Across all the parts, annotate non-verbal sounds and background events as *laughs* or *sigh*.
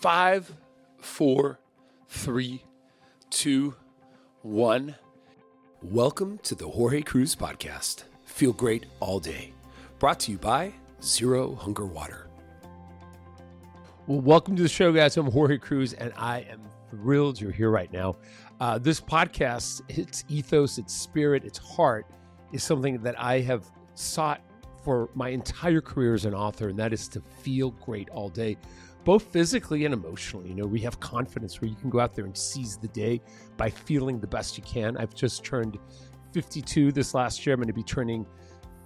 Five, four, three, two, one. Welcome to the Jorge Cruise Podcast. Feel great all day. Brought to you by Zero Hunger Water. Well, welcome to the show, guys. I'm Jorge Cruise, and I am thrilled you're here right now. Uh, this podcast, its ethos, its spirit, its heart, is something that I have sought for my entire career as an author, and that is to feel great all day, both physically and emotionally. You know, we have confidence where you can go out there and seize the day by feeling the best you can. I've just turned 52 this last year. I'm going to be turning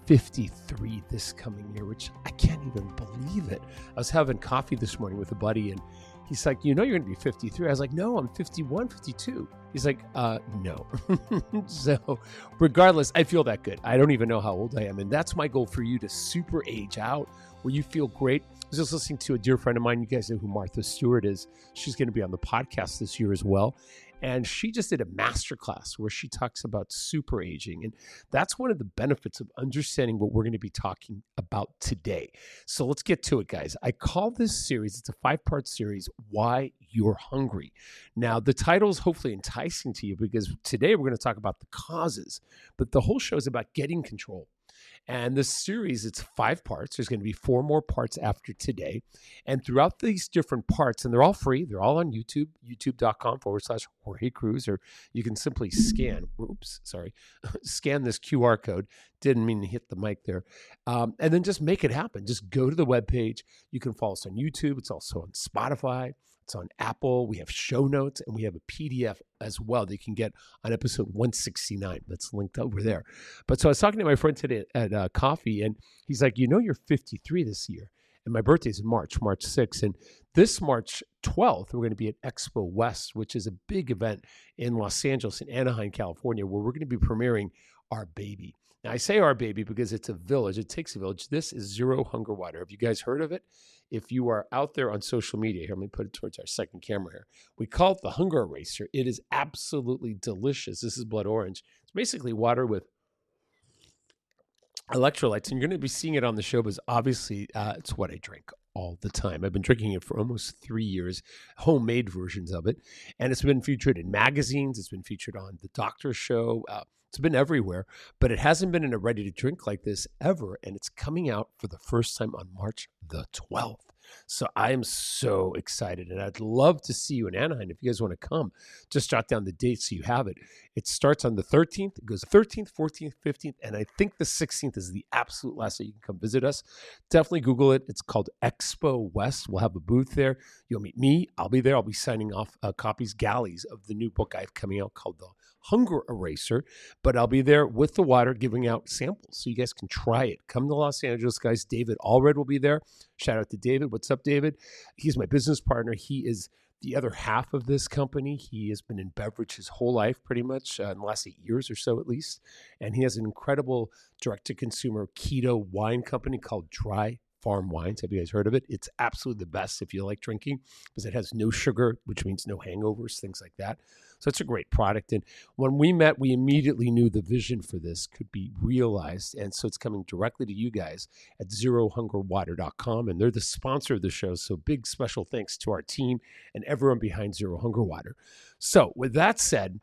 53 this coming year, which I can't even believe it. I was having coffee this morning with a buddy, and he's like, You know, you're going to be 53. I was like, No, I'm 51, 52. He's like, uh, No. *laughs* so, regardless, I feel that good. I don't even know how old I am. And that's my goal for you to super age out where you feel great. I was just listening to a dear friend of mine. You guys know who Martha Stewart is. She's going to be on the podcast this year as well. And she just did a masterclass where she talks about super aging. And that's one of the benefits of understanding what we're going to be talking about today. So let's get to it, guys. I call this series, it's a five part series, Why You're Hungry. Now, the title is hopefully enticing to you because today we're going to talk about the causes, but the whole show is about getting control and this series, it's five parts. There's going to be four more parts after today. And throughout these different parts, and they're all free, they're all on YouTube, youtube.com forward slash Jorge Cruise, or you can simply scan, oops, sorry, *laughs* scan this QR code. Didn't mean to hit the mic there. Um, and then just make it happen. Just go to the webpage. You can follow us on YouTube. It's also on Spotify. It's on Apple. We have show notes and we have a PDF as well that you can get on episode 169. That's linked over there. But so I was talking to my friend today at uh, coffee, and he's like, You know, you're 53 this year. And my birthday's in March, March 6th. And this March 12th, we're going to be at Expo West, which is a big event in Los Angeles and Anaheim, California, where we're going to be premiering our baby. Now, I say our baby because it's a village. It takes a village. This is Zero Hunger Water. Have you guys heard of it? If you are out there on social media, here, let me put it towards our second camera here. We call it the Hunger Eraser. It is absolutely delicious. This is blood orange. It's basically water with electrolytes, and you're going to be seeing it on the show because obviously uh, it's what I drink all the time. I've been drinking it for almost three years, homemade versions of it, and it's been featured in magazines. It's been featured on the Doctor Show. Uh, it's been everywhere, but it hasn't been in a ready to drink like this ever. And it's coming out for the first time on March the 12th. So I am so excited, and I'd love to see you in Anaheim. If you guys want to come, just jot down the date so you have it. It starts on the 13th. It goes 13th, 14th, 15th, and I think the 16th is the absolute last day you can come visit us. Definitely Google it. It's called Expo West. We'll have a booth there. You'll meet me. I'll be there. I'll be signing off uh, copies, galleys of the new book I have coming out called The Hunger Eraser. But I'll be there with the water giving out samples so you guys can try it. Come to Los Angeles, guys. David Allred will be there. Shout out to David. What's up, David? He's my business partner. He is the other half of this company. He has been in beverage his whole life, pretty much, uh, in the last eight years or so at least. And he has an incredible direct to consumer keto wine company called Dry Farm Wines. Have you guys heard of it? It's absolutely the best if you like drinking because it has no sugar, which means no hangovers, things like that. So it's a great product. And when we met, we immediately knew the vision for this could be realized. And so it's coming directly to you guys at zerohungerwater.com. And they're the sponsor of the show. So big special thanks to our team and everyone behind Zero Hunger Water. So with that said,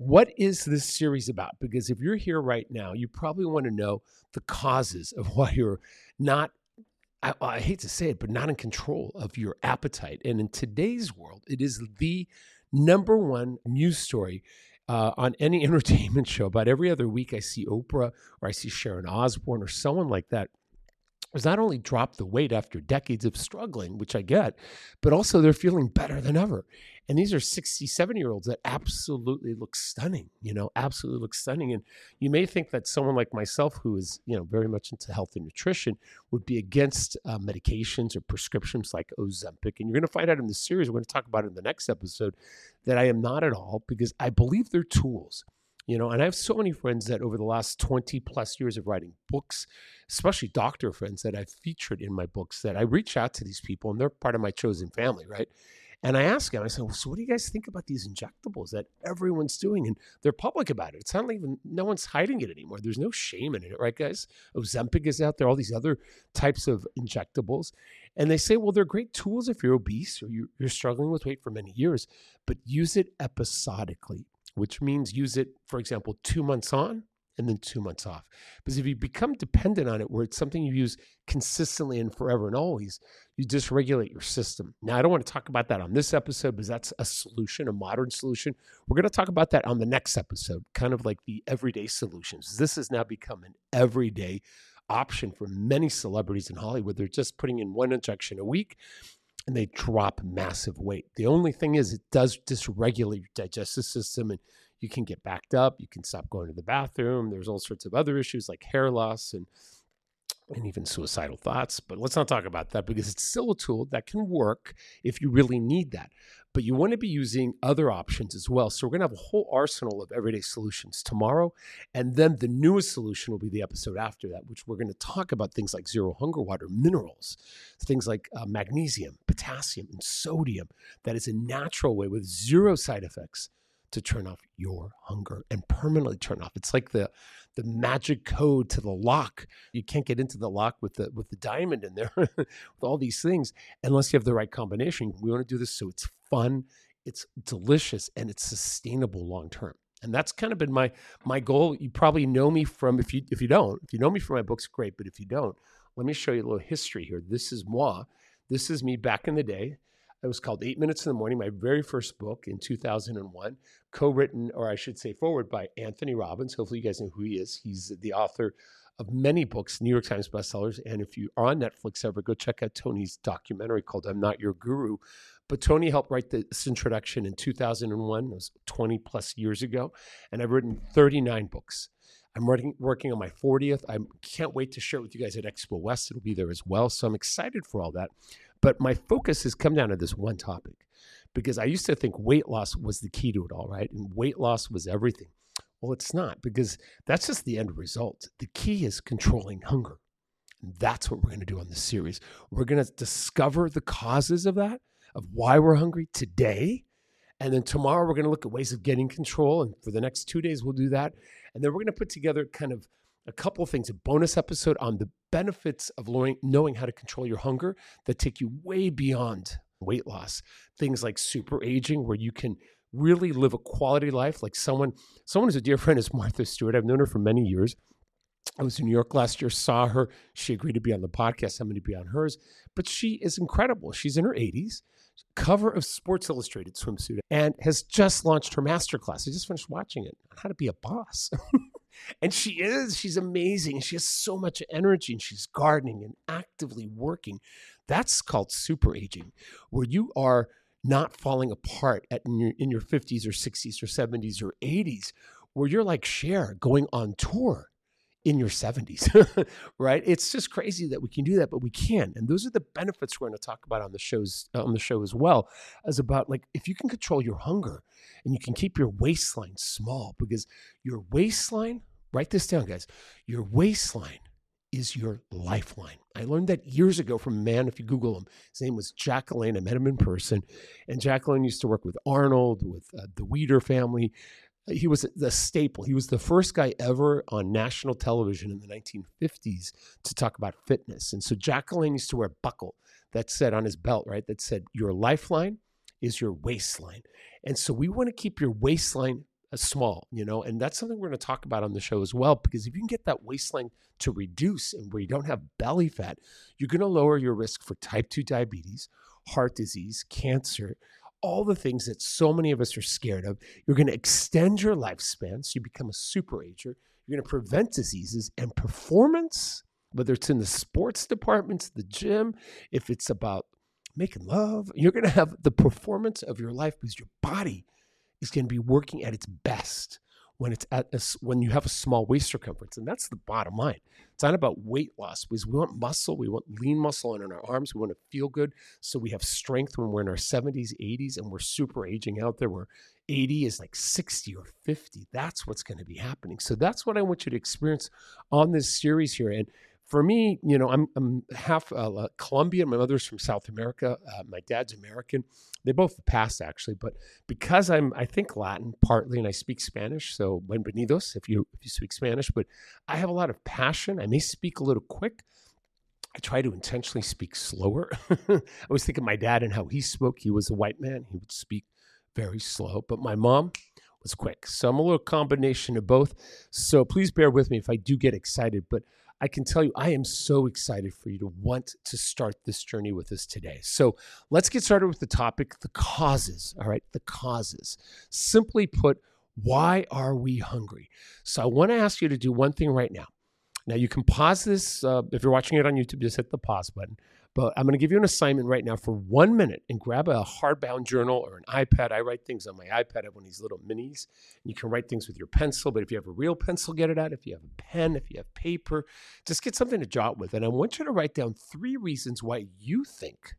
what is this series about? Because if you're here right now, you probably want to know the causes of *laughs* why you're not I, I, hate to say it, but not in control of your appetite. And in today's world, it is the number one news story uh, on any *laughs* entertainment show. About every other week, I see Oprah or I see Sharon Osbourne or someone like that has not only dropped the weight after decades of struggling, which I get, but also they're feeling better than ever. And these are 67 year olds that absolutely look stunning, you know, absolutely look stunning. And you may think that someone like myself, who is, you know, very much into health and nutrition, would be against uh, medications or prescriptions like Ozempic. And you're going to find out in this series, we're going to talk about it in the next episode, that I am not at all because I believe they're tools you know and i have so many friends that over the last 20 plus years of writing books especially doctor friends that i've featured in my books that i reach out to these people and they're part of my chosen family right And I ask them I said, well, so what do you guys think about these injectables that everyone's doing? And they're public about it. It's not even, no one's hiding it anymore. There's no shame in it, right, guys? Ozempic is out there, all these other types of injectables. And they say, well, they're great tools if you're obese or you're struggling with weight for many years, but use it episodically, which means use it, for example, two months on, and then two months off. Because if you become dependent on it, where it's something you use consistently and forever and always, you dysregulate your system. Now, I don't want to talk about that on this episode because that's a solution, a modern solution. We're going to talk about that on the next episode, kind of like the everyday solutions. This has now become an everyday option for many celebrities in Hollywood. They're just putting in one injection a week and they drop massive weight. The only thing is, it does dysregulate your digestive system and you can get backed up, you can stop going to the bathroom. There's all sorts of other issues like hair loss and and even suicidal thoughts. But let's not talk about that because it's still a tool that can work if you really need that. But you want to be using other options as well. So we're going to have a whole arsenal of everyday solutions tomorrow. And then the newest solution will be the episode after that, which we're going to talk about things like zero hunger water, minerals, things like uh, magnesium, potassium, and sodium. That is a natural way with zero side effects to turn off your hunger and permanently turn off. It's like the the magic code to the lock. You can't get into the lock with the with the diamond in there *laughs* with all these things unless you have the right combination. We want to do this so it's fun, it's delicious, and it's sustainable long term. And that's kind of been my my goal. You probably know me from if you if you don't, if you know me from my books, great. But if you don't, let me show you a little history here. This is moi. This is me back in the day. It was called Eight Minutes in the Morning, my very first book in 2001, co written, or I should say, forward by Anthony Robbins. Hopefully, you guys know who he is. He's the author of many books, New York Times bestsellers. And if you are on Netflix ever, go check out Tony's documentary called I'm Not Your Guru. But Tony helped write this introduction in 2001. It was 20 plus years ago. And I've written 39 books. I'm working, working on my 40th. I can't wait to share it with you guys at Expo West. It'll be there as well. So I'm excited for all that. But my focus has come down to this one topic because I used to think weight loss was the key to it all, right? And weight loss was everything. Well, it's not because that's just the end result. The key is controlling hunger. And that's what we're going to do on this series. We're going to discover the causes of that, of why we're hungry today. And then tomorrow, we're going to look at ways of getting control. And for the next two days, we'll do that. And then we're going to put together kind of a couple of things a bonus episode on the benefits of knowing how to control your hunger that take you way beyond weight loss. Things like super aging, where you can really live a quality life. Like someone, someone who's a dear friend is Martha Stewart. I've known her for many years. I was in New York last year, saw her. She agreed to be on the podcast. I'm going to be on hers. But she is incredible. She's in her 80s, cover of Sports Illustrated swimsuit, and has just launched her masterclass. I just finished watching it on how to be a boss. *laughs* And she is, she's amazing. She has so much energy and she's gardening and actively working. That's called super aging, where you are not falling apart at in your, in your 50s or 60s or 70s or 80s, where you're like Cher going on tour in your 70s, *laughs* right? It's just crazy that we can do that, but we can. And those are the benefits we're going to talk about on the shows uh, on the show as well, as about like if you can control your hunger and you can keep your waistline small because your waistline Write this down, guys. Your waistline is your lifeline. I learned that years ago from a man, if you Google him. His name was Jack LaLanne. I met him in person. And Jack LaLanne used to work with Arnold, with uh, the Weider family. He was the staple. He was the first guy ever on national television in the 1950s to talk about fitness. And so Jack LaLanne used to wear a buckle that said on his belt, right, that said, Your lifeline is your waistline. And so we want to keep your waistline small, you know, and that's something we're going to talk about on the show as well. Because if you can get that waistline to reduce and where you don't have belly fat, you're going to lower your risk for type 2 diabetes, heart disease, cancer, all the things that so many of us are scared of. You're going to extend your lifespan so you become a super ager. You're going to prevent diseases and performance, whether it's in the sports departments, the gym, if it's about making love, you're going to have the performance of your life because your body is going to be working at its best when it's at a, when you have a small waist circumference, and that's the bottom line. It's not about weight loss because we want muscle, we want lean muscle in our arms, we want to feel good, so we have strength when we're in our 70s, 80s, and we're super aging out there. Where 80 is like 60 or 50. That's what's going to be happening. So that's what I want you to experience on this series here. And for me, you know, I'm, I'm half uh, Colombian. My mother's from South America. Uh, my dad's American. They both passed actually, but because I'm, I think Latin partly, and I speak Spanish. So bienvenidos if you if you speak Spanish. But I have a lot of passion. I may speak a little quick. I try to intentionally speak slower. *laughs* I was thinking my dad and how he spoke. He was a white man. He would speak very slow. But my mom was quick. So I'm a little combination of both. So please bear with me if I do get excited. But I can tell you, I am so excited for you to want to start this journey with us today. So let's get started with the topic the causes. All right, the causes. Simply put, why are we hungry? So I want to ask you to do one thing right now. Now you can pause this uh, if you're watching it on YouTube. Just hit the pause button. But I'm going to give you an assignment right now for one minute and grab a hardbound journal or an iPad. I write things on my iPad. I have one of these little minis. You can write things with your pencil, but if you have a real pencil, get it out. If you have a pen, if you have paper, just get something to jot with. And I want you to write down three reasons why you think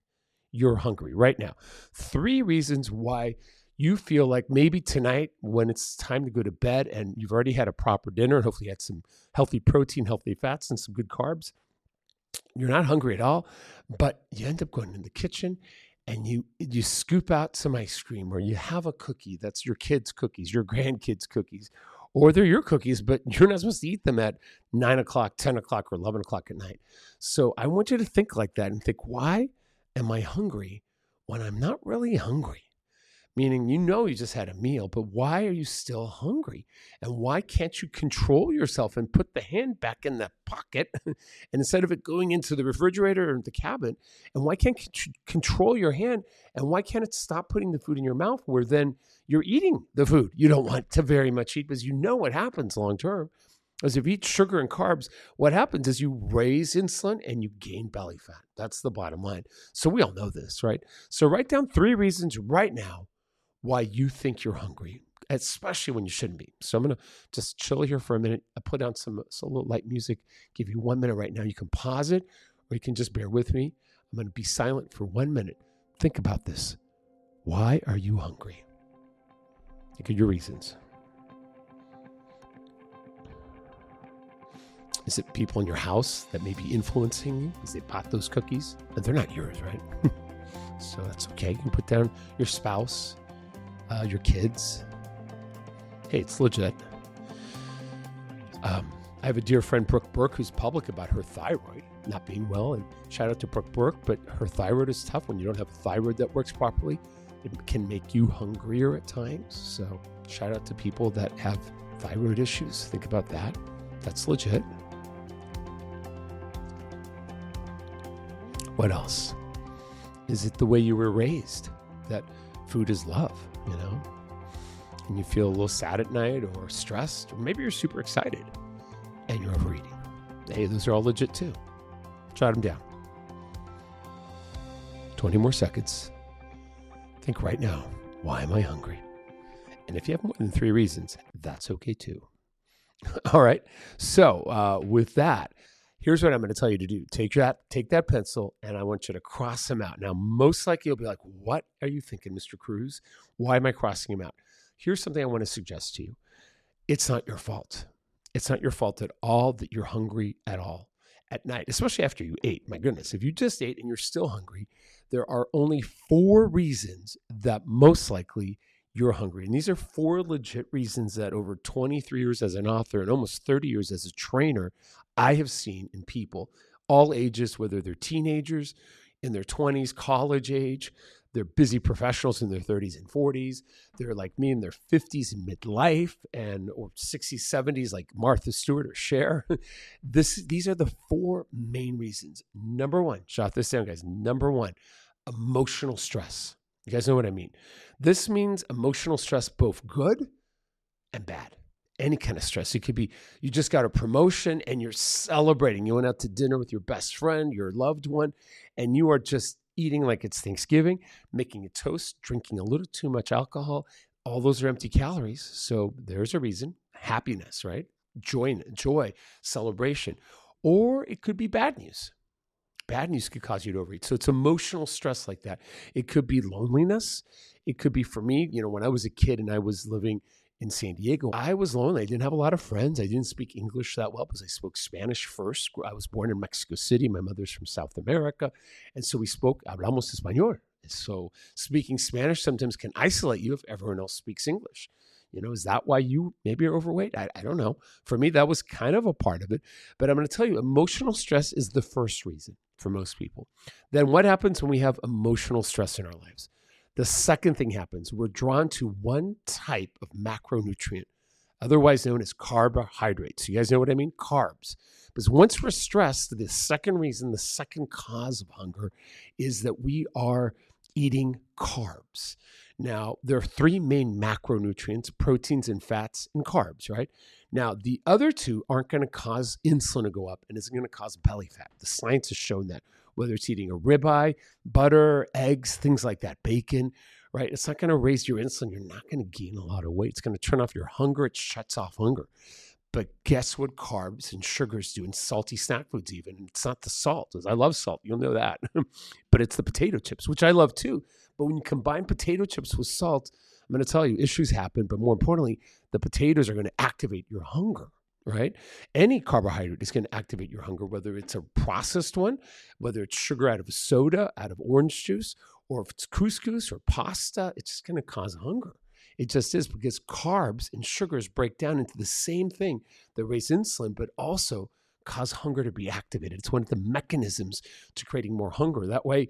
you're hungry right now. Three reasons why you feel like maybe tonight when it's time to go to bed and you've already had a proper dinner and hopefully had some healthy protein, healthy fats, and some good carbs you're not hungry at all, but you end up going in the kitchen and you you scoop out some ice cream or you have a cookie that's your kids' cookies, your *laughs* grandkids' cookies, or they're your cookies, but you're not supposed to eat them at nine o'clock, 10 o'clock, or 11 o'clock at night. So I want you to think like that and think, why am I hungry when I'm not really hungry? Meaning you know you just had a meal, but why are you still hungry? And why can't you control yourself and put the hand back in the pocket *laughs* and instead of it going into the refrigerator or the cabinet? And why can't you control your hand? And why can't it stop putting the food in your mouth where then you're eating the food you don't want to very much eat because you know what happens long term? As if you eat sugar and carbs, what happens is you raise insulin and you gain belly fat. That's the bottom line. So we all know this, right? So write down three reasons right now why you think you're hungry, especially when you shouldn't be. So I'm going to just chill here for a minute. I put on some, little light music, give you one minute right now. You can pause it or you can just bear with me. I'm going to be silent for one minute. Think about this. Why are you hungry? Think of your reasons. Is it people in your house that may be influencing you because they bought those cookies? But they're not yours, right? *laughs* so that's okay. You can put down your spouse, uh, your kids. Hey, it's legit. Um, I have a dear friend, Brooke Burke, who's public about her thyroid not being well. And shout out to Brooke Burke, but her thyroid is tough when you don't have a thyroid that works properly. It can make you hungrier at times. So, shout out to people that have thyroid issues. Think about that. That's legit. What else? Is it the way you were raised that food is love? You know, and you feel a little sad at night or stressed, or maybe you're super excited and you're overeating. Hey, those are all legit too. Jot them down. 20 more seconds. Think right now, why am I hungry? And if you have more than three reasons, that's okay too. *laughs* all right. So, uh, with that, here's what I'm going to tell you to do. Take that, take that pencil, and I want you to cross them out. Now, most likely you'll be like, "What are you thinking, Mr. Cruise? Why am I crossing them out?" Here's something I want to suggest to you. It's not your fault. It's not your fault at all that you're hungry at all at night, especially after you ate. My goodness, if you just ate and you're still hungry, there are only four reasons that most likely you're hungry. And these are four legit reasons that over 23 years as an author and almost 30 years as a trainer, I have seen in people, all ages, whether they're teenagers, in their 20s, college age, they're busy professionals in their 30s and 40s. They're like me in their 50s and midlife and or 60s, 70s, like Martha Stewart or Cher. *laughs* this these are the four main reasons. Number one, jot this down, guys. Number one, emotional stress. You guys know what I mean. This means emotional stress, both good and bad any kind of stress. It could be you just got a promotion and you're celebrating. You went out to dinner with your best friend, your loved one, and you are just eating like it's Thanksgiving, making a toast, drinking a little too much alcohol. All those are empty calories. So there's a reason. Happiness, right? Joy, joy, celebration. Or it could be bad news. Bad news could cause you to overeat. So it's emotional stress like that. It could be loneliness. It could be for me, you know, when I was a kid and I was living in San Diego, I was lonely. I didn't have a lot of friends. I didn't speak English that well because I spoke Spanish first. I was born in Mexico City. My mother's from South America. And so we spoke, hablamos español. So speaking Spanish sometimes can isolate you if everyone else speaks English. You know, is that why you maybe are overweight? I, I don't know. For me, that was kind of a part of it. But I'm going to tell you, emotional stress is the first reason for most people. Then what happens when we have emotional stress in our lives? The second thing happens we're drawn to one type of macronutrient, otherwise known as carbohydrates. You guys know what I mean? Carbs. Because once we're stressed, the second reason, the second cause of hunger is that we are eating carbs. Now, there are three main macronutrients proteins and fats and carbs, right? Now, the other two aren't going to cause insulin to go up and isn't going to cause belly fat. The science has shown that, whether it's eating a ribeye, butter, eggs, things like that, bacon, right? It's not going to raise your insulin. You're not going to gain a lot of weight. It's going to turn off your hunger. It shuts off hunger. But guess what carbs and sugars do, and salty snack foods even? It's not the salt. I love salt, you'll know that. *laughs* but it's the potato chips, which I love too. But when you combine potato chips with salt, I'm going to tell you, issues happen. But more importantly, the potatoes are going to activate your hunger, right? Any carbohydrate is going to activate your hunger, whether it's a processed one, whether it's sugar out of soda, out of orange juice, or if it's couscous or pasta, it's just going to cause hunger. It just is because carbs and sugars break down into the same thing that raise insulin, but also cause hunger to be activated. It's one of the mechanisms to creating more hunger. That way,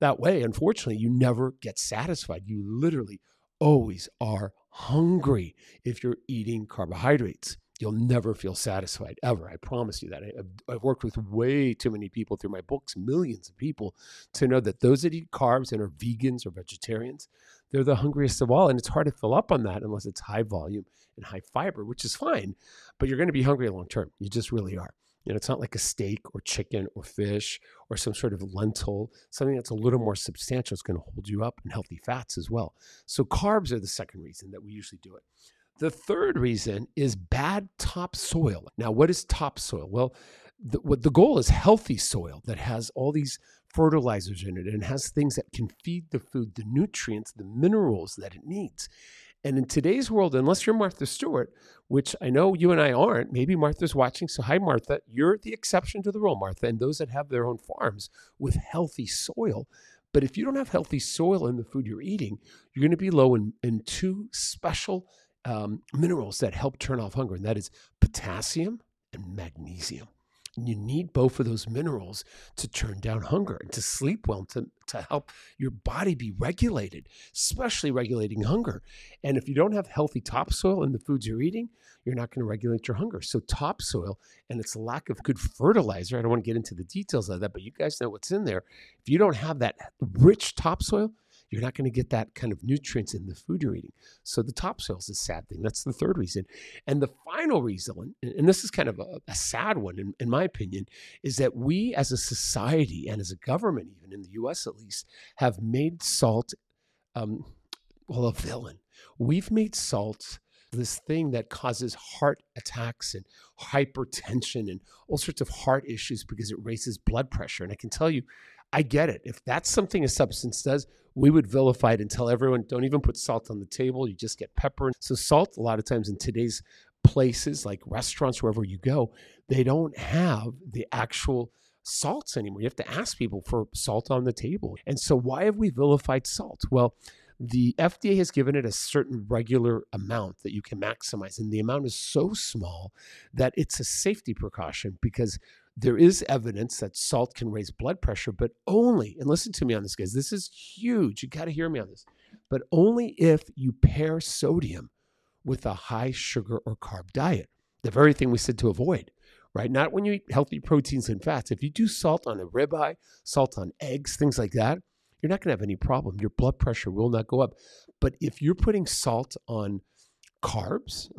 that way, unfortunately, you never get satisfied. You literally always are hungry if you're eating carbohydrates. You'll never feel satisfied ever. I promise you that. I, have worked with way too many people through my books, millions of people, to know that those that eat carbs and are vegans or vegetarians, they're the hungriest of all. And it's hard to fill up on that unless it's high volume and high fiber, which is fine. But you're going to be hungry long term. You just really are. You know, it's not like a steak or chicken or fish or some sort of lentil, something that's a little more substantial. It's going to hold you up and healthy fats as well. So, carbs are the second reason that we usually do it. The third reason is bad topsoil. Now, what is topsoil? Well, the, what the goal is healthy soil that has all these fertilizers in it and has things that can feed the food the nutrients, the minerals that it needs. And in today's world, unless you're Martha Stewart, which I know you and I aren't, maybe Martha's watching. So, hi, Martha. You're the exception to the rule, Martha, and those that have their own farms with healthy soil. But if you don't have healthy soil in the food you're eating, you're going to be low in, in two special um, minerals that help turn off hunger, and that is potassium and magnesium. You need both of those minerals to turn down hunger and to sleep well, to, to help your body be regulated, especially regulating hunger. And if you don't have healthy topsoil in the foods you're eating, you're not going to regulate your hunger. So, topsoil and its lack of good fertilizer, I don't want to get into the details of that, but you guys know what's in there. If you don't have that rich topsoil, you're not going to get that kind of nutrients in the food you're eating. So the topsoil is a sad thing. That's the third reason. And the final reason, and this is kind of a, a sad one in, in my opinion, is that we as a society and as a government, even in the US at least, have made salt, um, well, a villain. We've made salt this thing that causes heart attacks and hypertension and all sorts of heart issues because it raises blood pressure. And I can tell you, I get it. If that's something a substance does, we would vilify it and tell everyone don't even put salt on the table. You just get pepper. So, salt, a lot of times in today's places like restaurants, wherever you go, they don't have the actual salts anymore. You have to ask people for salt on the table. And so, why have we vilified salt? Well, the FDA has given it a certain regular amount that you can maximize. And the amount is so small that it's a safety precaution because there is evidence that salt can raise blood pressure, but only, and listen to me on this, guys, this is huge. You got to hear me on this, but only if you pair sodium with a high sugar or carb diet, the very thing we said to avoid, right? Not when you eat healthy proteins and fats. If you do salt on a ribeye, salt on eggs, things like that, you're not going to have any problem. Your blood pressure will not go up. But if you're putting salt on carbs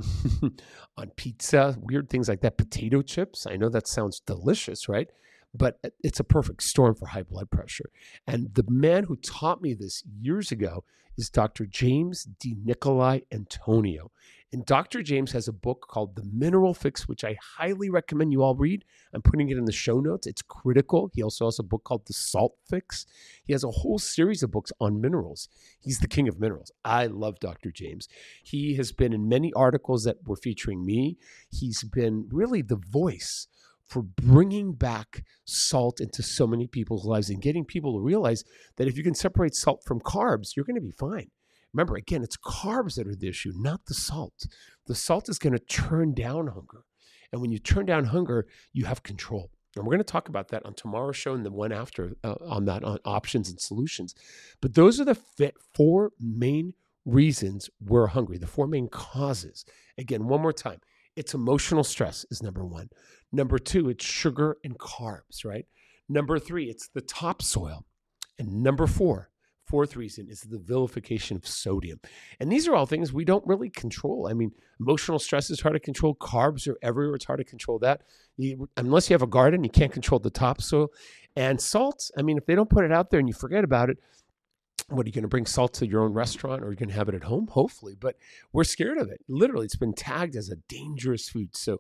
*laughs* on pizza, weird things like that, potato chips. I know that sounds delicious, right? but it's a perfect storm for high blood pressure. And the man who taught me this years ago is Dr. James D. Nicolai Antonio. And Dr. James has a book called The Mineral Fix, which I highly recommend you all read. I'm putting it in the show notes. It's critical. He also has a book called The Salt Fix. He has a whole series of books on minerals. He's the king of minerals. I love Dr. James. He has been in many articles that were featuring me. He's been really the voice for bringing back salt into so many people's lives and getting people to realize that if you can separate salt from carbs, you're going to be fine. Remember, again, it's carbs that are the issue, not the salt. The salt is going to turn down hunger. And when you turn down hunger, you have control. And we're going to talk about that on tomorrow's show and the one after uh, on that on options and solutions. But those are the four main reasons we're hungry, the four main causes. Again, one more time it's emotional stress, is number one. Number two, it's sugar and carbs, right? Number three, it's the topsoil. And number four, fourth reason is the vilification of sodium. And these are all things we don't really control. I mean, emotional stress is hard to control. Carbs are everywhere. It's hard to control that. You, unless you have a garden, you can't control the topsoil. And salt, I mean, if they don't put it out there and you forget about it, what are you going to bring salt to your own restaurant or you going to have it at home? Hopefully, but we're scared of it. Literally, it's been tagged as a dangerous food. So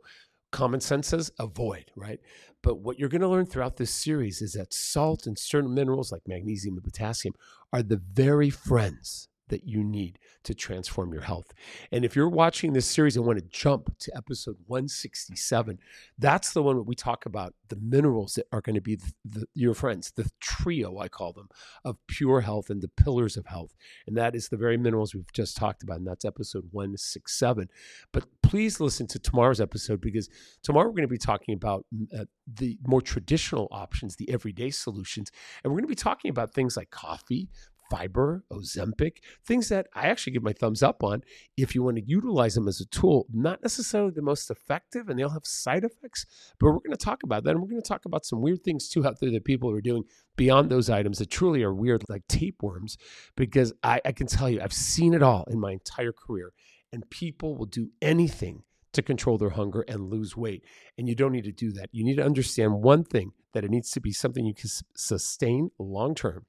common sense says avoid, right? But what you're going to learn throughout this series is that salt and certain minerals like magnesium and potassium are the very friends that you need to transform your health. And if you're watching this series and want to jump to episode 167, that's the one where we talk about the minerals that are going to be the, the, your friends, the trio, I call them, of pure health and the pillars of health. And that is the very minerals we've just talked about. And that's episode 167. But please listen to tomorrow's episode because tomorrow we're going to be talking about uh, the more traditional options, the everyday solutions. And we're going to be talking about things like coffee, fiber, Ozempic, things that I actually give my thumbs up on if you want to utilize them as a tool. Not necessarily the most effective and they'll have side effects, but we're going to talk about that. And we're going to talk about some weird things too out there that people are doing beyond those items that truly are weird, like tapeworms, because I, I can tell you, I've seen it all in my entire career. And people will do anything to control their hunger and lose weight. And you don't need to do that. You need to understand one thing that it needs to be something you can sustain long term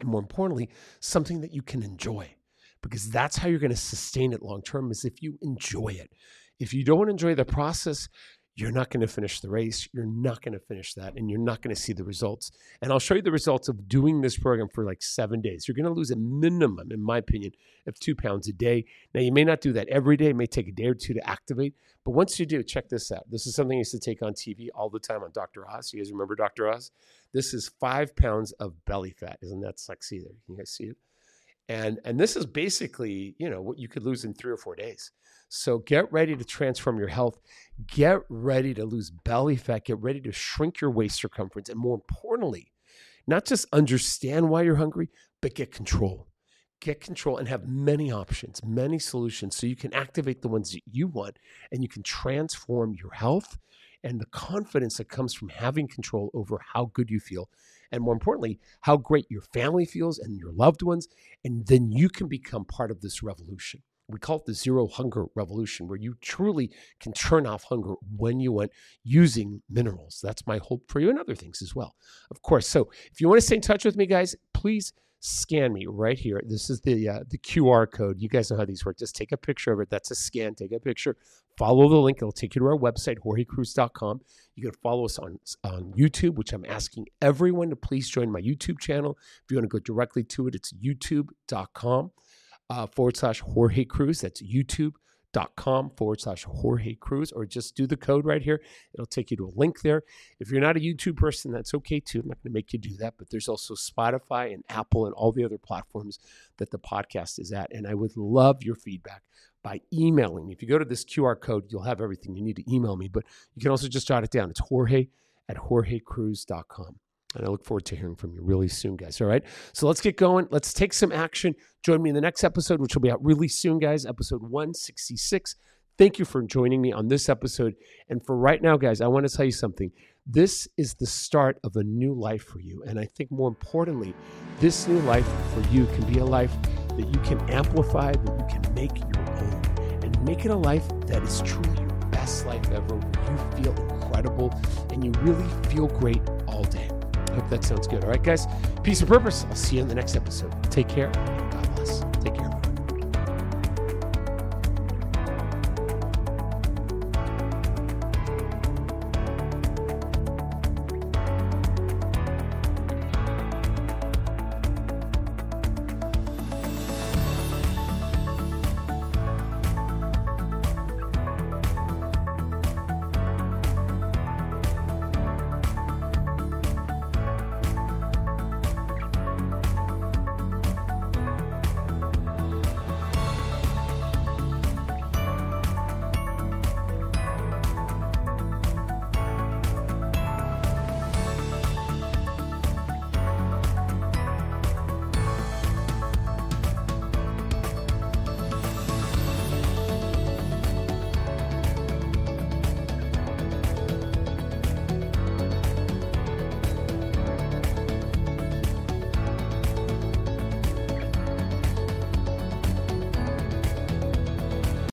and more importantly, something that you can enjoy because that's how you're going to sustain it long term is if you enjoy it. If you don't enjoy the process, you're not going to finish the race. You're not going to finish that, and you're not going to see the results. And I'll show you the results of doing this program for like seven days. You're going to lose a minimum, in my opinion, of two pounds a day. Now, you may not do that every day. It may take a day or two to activate. But once you do, check this out. This is something I used to take on TV all the time on Dr. Oz. You guys remember Dr. Oz? This is five pounds of belly fat. Isn't that sexy there? Can you guys see it? And, and this is basically, you know, what you could lose in three or four days. So get ready to transform your health. Get ready to lose belly fat. Get ready to shrink your waist circumference. And more importantly, not just understand why you're hungry, but get control. Get control and have many options, many solutions so you can activate the ones that you want and you can transform your health and the confidence that comes from having control over how good you feel. And more importantly, how great your family feels and your loved ones. And then you can become part of this revolution we call it the zero hunger revolution, where you truly can turn off hunger when you want using minerals. That's my hope for you and other things as well, of course. So if you want to stay in touch with me, guys, please scan me right here. This is the uh, the QR code. You guys know how these work. Just take a picture of it. That's a scan. Take a picture. Follow the link. It'll take you to our website, jorgecruise.com. You can follow us on, on YouTube, which I'm asking everyone to please join my YouTube channel. If you want to go directly to it, it's youtube.com uh, forward slash Jorge Cruise. That's youtube.com forward slash Jorge Cruise, or just do the code right here. It'll take you to a link there. If you're not a YouTube person, that's okay too. I'm not going to make you do that, but there's also Spotify and Apple and all the other platforms that the podcast is at. And I would love your feedback by emailing me. If you go to this QR code, you'll have everything you need to email me, but you can also just jot it down. It's Jorge at jorgecruise.com. And I look forward to hearing from you really soon, guys. All right. So let's get going. Let's take some action. Join me in the next episode, which will be out really soon, guys. Episode 166. Thank you for joining me on this episode. And for right now, guys, I want to tell you something. This is the start of a new life for you. And I think more importantly, this new life for you can be a life that you can amplify, that you can make your own, and make it a life that is truly your best life ever, where you feel incredible and you really feel great all day. I hope that sounds good. All right, guys. Peace and purpose. I'll see you in the next episode. Take care. God bless. Take care.